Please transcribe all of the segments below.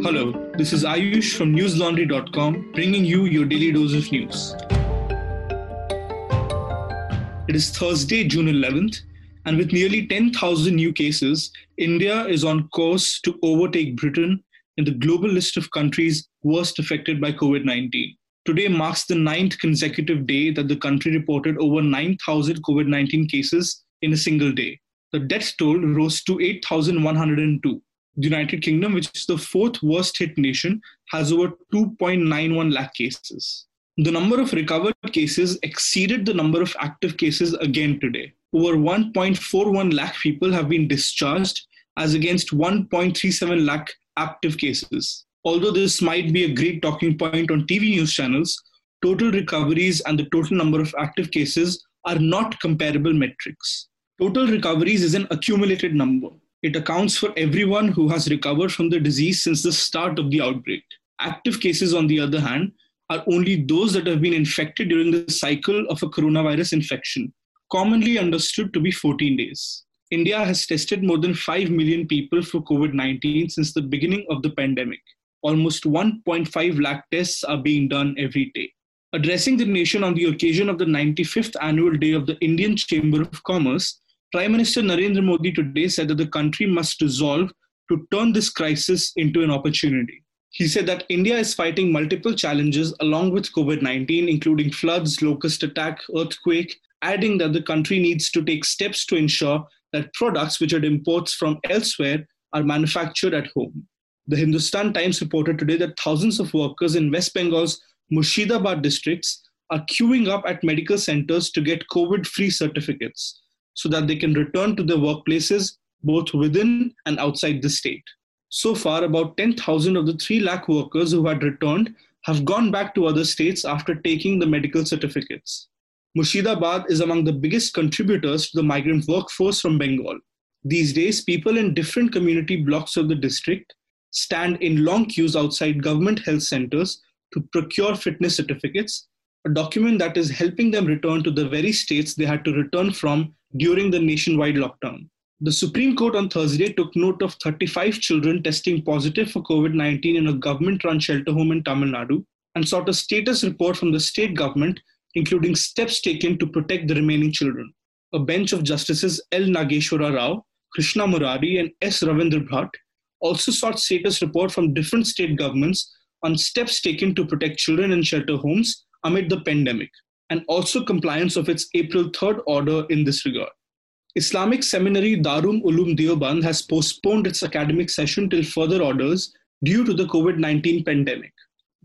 Hello, this is Ayush from newslaundry.com bringing you your daily dose of news. It is Thursday, June 11th, and with nearly 10,000 new cases, India is on course to overtake Britain in the global list of countries worst affected by COVID 19. Today marks the ninth consecutive day that the country reported over 9,000 COVID 19 cases in a single day. The death toll rose to 8,102. The United Kingdom, which is the fourth worst hit nation, has over 2.91 lakh cases. The number of recovered cases exceeded the number of active cases again today. Over 1.41 lakh people have been discharged, as against 1.37 lakh active cases. Although this might be a great talking point on TV news channels, total recoveries and the total number of active cases are not comparable metrics. Total recoveries is an accumulated number. It accounts for everyone who has recovered from the disease since the start of the outbreak. Active cases, on the other hand, are only those that have been infected during the cycle of a coronavirus infection, commonly understood to be 14 days. India has tested more than 5 million people for COVID 19 since the beginning of the pandemic. Almost 1.5 lakh tests are being done every day. Addressing the nation on the occasion of the 95th annual day of the Indian Chamber of Commerce, Prime Minister Narendra Modi today said that the country must resolve to turn this crisis into an opportunity. He said that India is fighting multiple challenges along with COVID 19, including floods, locust attack, earthquake, adding that the country needs to take steps to ensure that products which are imports from elsewhere are manufactured at home. The Hindustan Times reported today that thousands of workers in West Bengal's Murshidabad districts are queuing up at medical centers to get COVID free certificates so that they can return to their workplaces both within and outside the state. So far, about 10,000 of the 3 lakh workers who had returned have gone back to other states after taking the medical certificates. Murshidabad is among the biggest contributors to the migrant workforce from Bengal. These days, people in different community blocks of the district stand in long queues outside government health centers to procure fitness certificates, a document that is helping them return to the very states they had to return from during the nationwide lockdown. The Supreme Court on Thursday took note of 35 children testing positive for COVID 19 in a government run shelter home in Tamil Nadu and sought a status report from the state government, including steps taken to protect the remaining children. A bench of Justices L. Nageshwara Rao, Krishna Murari, and S. Ravindra Bhatt also sought status report from different state governments on steps taken to protect children in shelter homes amid the pandemic, and also compliance of its April 3rd order in this regard. Islamic seminary Darul Ulum Deoband has postponed its academic session till further orders due to the COVID 19 pandemic.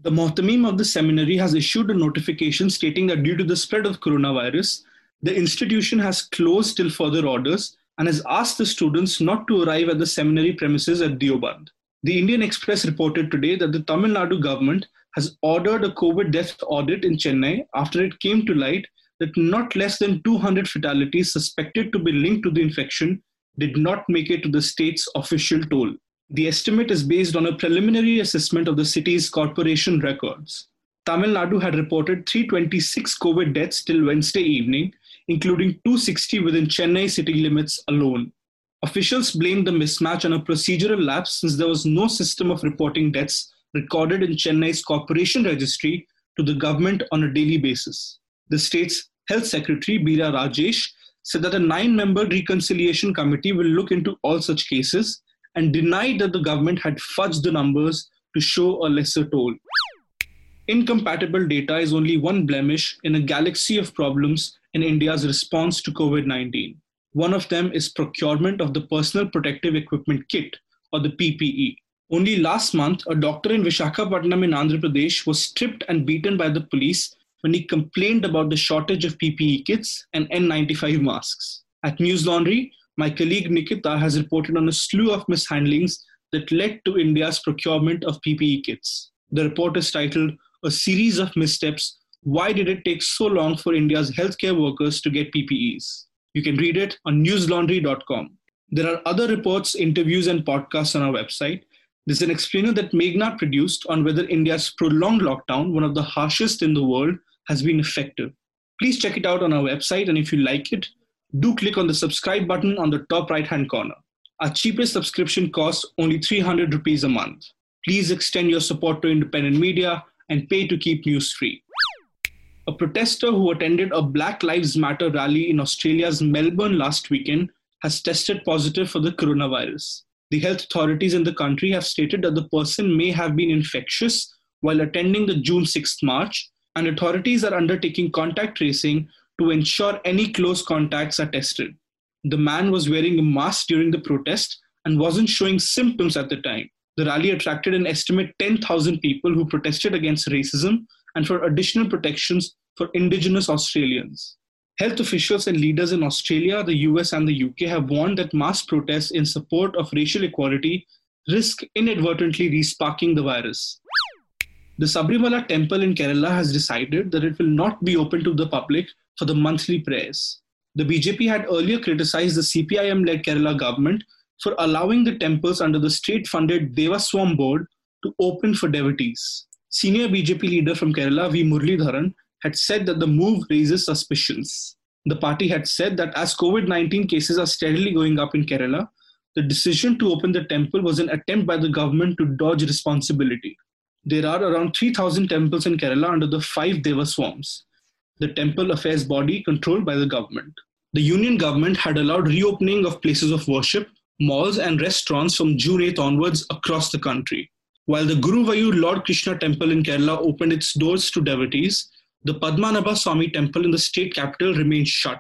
The Mohtamim of the seminary has issued a notification stating that due to the spread of coronavirus, the institution has closed till further orders and has asked the students not to arrive at the seminary premises at Deoband. The Indian Express reported today that the Tamil Nadu government has ordered a COVID death audit in Chennai after it came to light that not less than 200 fatalities suspected to be linked to the infection did not make it to the state's official toll. The estimate is based on a preliminary assessment of the city's corporation records. Tamil Nadu had reported 326 COVID deaths till Wednesday evening, including 260 within Chennai city limits alone. Officials blamed the mismatch on a procedural lapse since there was no system of reporting deaths recorded in Chennai's corporation registry to the government on a daily basis. The state's health secretary, Beela Rajesh, said that a nine member reconciliation committee will look into all such cases and denied that the government had fudged the numbers to show a lesser toll. Incompatible data is only one blemish in a galaxy of problems in India's response to COVID 19. One of them is procurement of the Personal Protective Equipment Kit, or the PPE. Only last month, a doctor in Vishakhapatnam in Andhra Pradesh was stripped and beaten by the police when he complained about the shortage of PPE kits and N95 masks. At News Laundry, my colleague Nikita has reported on a slew of mishandlings that led to India's procurement of PPE kits. The report is titled A Series of Missteps Why Did It Take So Long for India's Healthcare Workers to Get PPEs? You can read it on newslaundry.com. There are other reports, interviews, and podcasts on our website. There's an explainer that Meghna produced on whether India's prolonged lockdown, one of the harshest in the world, has been effective. Please check it out on our website, and if you like it, do click on the subscribe button on the top right hand corner. Our cheapest subscription costs only 300 rupees a month. Please extend your support to independent media and pay to keep news free. A protester who attended a Black Lives Matter rally in Australia's Melbourne last weekend has tested positive for the coronavirus. The health authorities in the country have stated that the person may have been infectious while attending the June 6th march, and authorities are undertaking contact tracing to ensure any close contacts are tested. The man was wearing a mask during the protest and wasn't showing symptoms at the time. The rally attracted an estimate 10,000 people who protested against racism and for additional protections for Indigenous Australians. Health officials and leaders in Australia, the US, and the UK have warned that mass protests in support of racial equality risk inadvertently resparking the virus. The Sabarimala temple in Kerala has decided that it will not be open to the public for the monthly prayers. The BJP had earlier criticized the CPIM led Kerala government for allowing the temples under the state funded Devaswam board to open for devotees. Senior BJP leader from Kerala, V. Muralidharan, had said that the move raises suspicions. The party had said that as COVID 19 cases are steadily going up in Kerala, the decision to open the temple was an attempt by the government to dodge responsibility. There are around 3,000 temples in Kerala under the five Devaswams, the temple affairs body controlled by the government. The union government had allowed reopening of places of worship, malls, and restaurants from June 8 onwards across the country. While the Guruvayur Lord Krishna temple in Kerala opened its doors to devotees, the Padmanabha Swami temple in the state capital remained shut.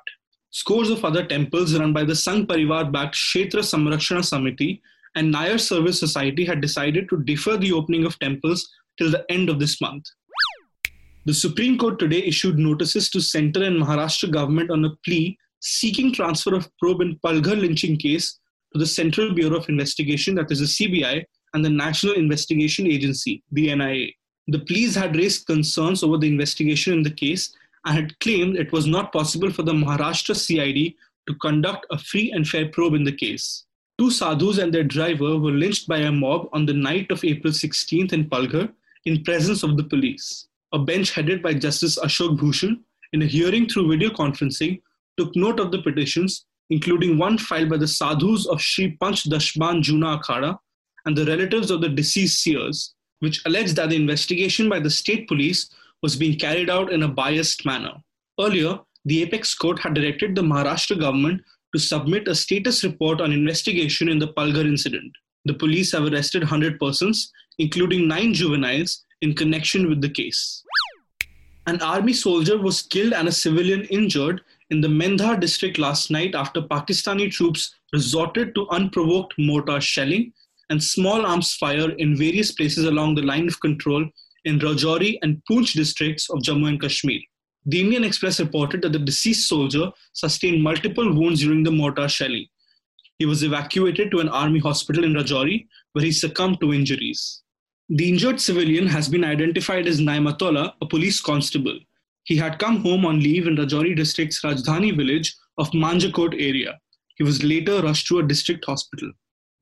Scores of other temples run by the Sangh Parivar backed Kshetra Samrakshana Samiti and Nair Service Society had decided to defer the opening of temples till the end of this month. The Supreme Court today issued notices to Centre and Maharashtra government on a plea seeking transfer of probe in Palghar lynching case to the Central Bureau of Investigation, that is the CBI, and the National Investigation Agency, the NIA. The police had raised concerns over the investigation in the case and had claimed it was not possible for the Maharashtra CID to conduct a free and fair probe in the case. Two sadhus and their driver were lynched by a mob on the night of April 16th in Palghar in presence of the police. A bench headed by Justice Ashok Bhushan, in a hearing through video conferencing, took note of the petitions, including one filed by the sadhus of Sri Panch Dashnam Juna Akhada and the relatives of the deceased seers, which alleged that the investigation by the state police was being carried out in a biased manner. Earlier, the apex court had directed the Maharashtra government to submit a status report on investigation in the Palghar incident. The police have arrested 100 persons, including nine juveniles, in connection with the case. An army soldier was killed and a civilian injured in the Mendhar district last night after Pakistani troops resorted to unprovoked mortar shelling and small arms fire in various places along the line of control in Rajouri and Poonch districts of Jammu and Kashmir. The Indian Express reported that the deceased soldier sustained multiple wounds during the mortar shelling. He was evacuated to an army hospital in Rajouri, where he succumbed to injuries. The injured civilian has been identified as Naimatola, a police constable. He had come home on leave in Rajouri district's Rajdhani village of Manjakot area. He was later rushed to a district hospital.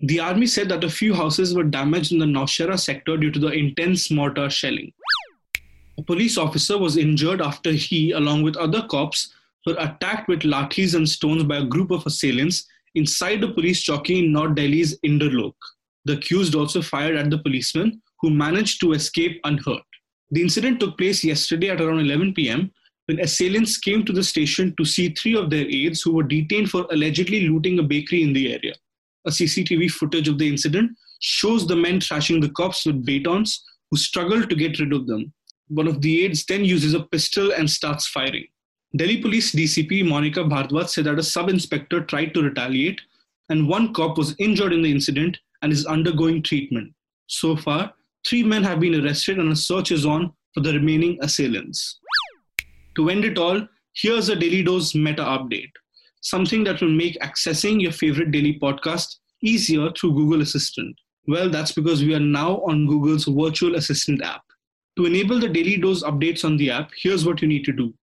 The army said that a few houses were damaged in the Nowshera sector due to the intense mortar shelling. A police officer was injured after he, along with other cops, were attacked with lathis and stones by a group of assailants inside a police chowki in North Delhi's Inderlok. The accused also fired at the policeman, who managed to escape unhurt. The incident took place yesterday at around 11 pm when assailants came to the station to see three of their aides who were detained for allegedly looting a bakery in the area a CCTV footage of the incident shows the men trashing the cops with batons who struggle to get rid of them. One of the aides then uses a pistol and starts firing. Delhi Police DCP Monica Bhardwaj said that a sub inspector tried to retaliate and one cop was injured in the incident and is undergoing treatment. So far, three men have been arrested and a search is on for the remaining assailants. To end it all, here's a Daily Dose meta update something that will make accessing your favorite daily podcast easier through Google Assistant? Well, that's because we are now on Google's virtual assistant app. To enable the daily dose updates on the app, here's what you need to do.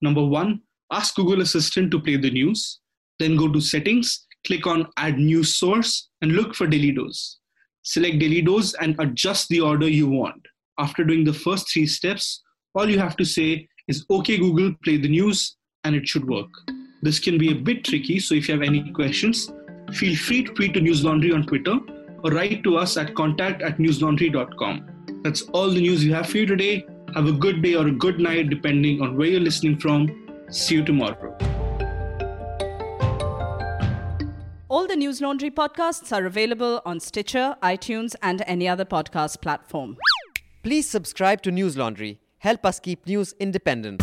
Number one, ask Google Assistant to play the news. Then go to settings, click on add news source, and look for daily dose. Select daily dose and adjust the order you want. After doing the first three steps, all you have to say is OK Google, play the news, and it should work. This can be a bit tricky, so if you have any questions, feel free to tweet to News Laundry on Twitter or write to us at contact at newslaundry.com. That's all the news we have for you today. Have a good day or a good night, depending on where you're listening from. See you tomorrow. All the News Laundry podcasts are available on Stitcher, iTunes, and any other podcast platform. Please subscribe to News Laundry. Help us keep news independent.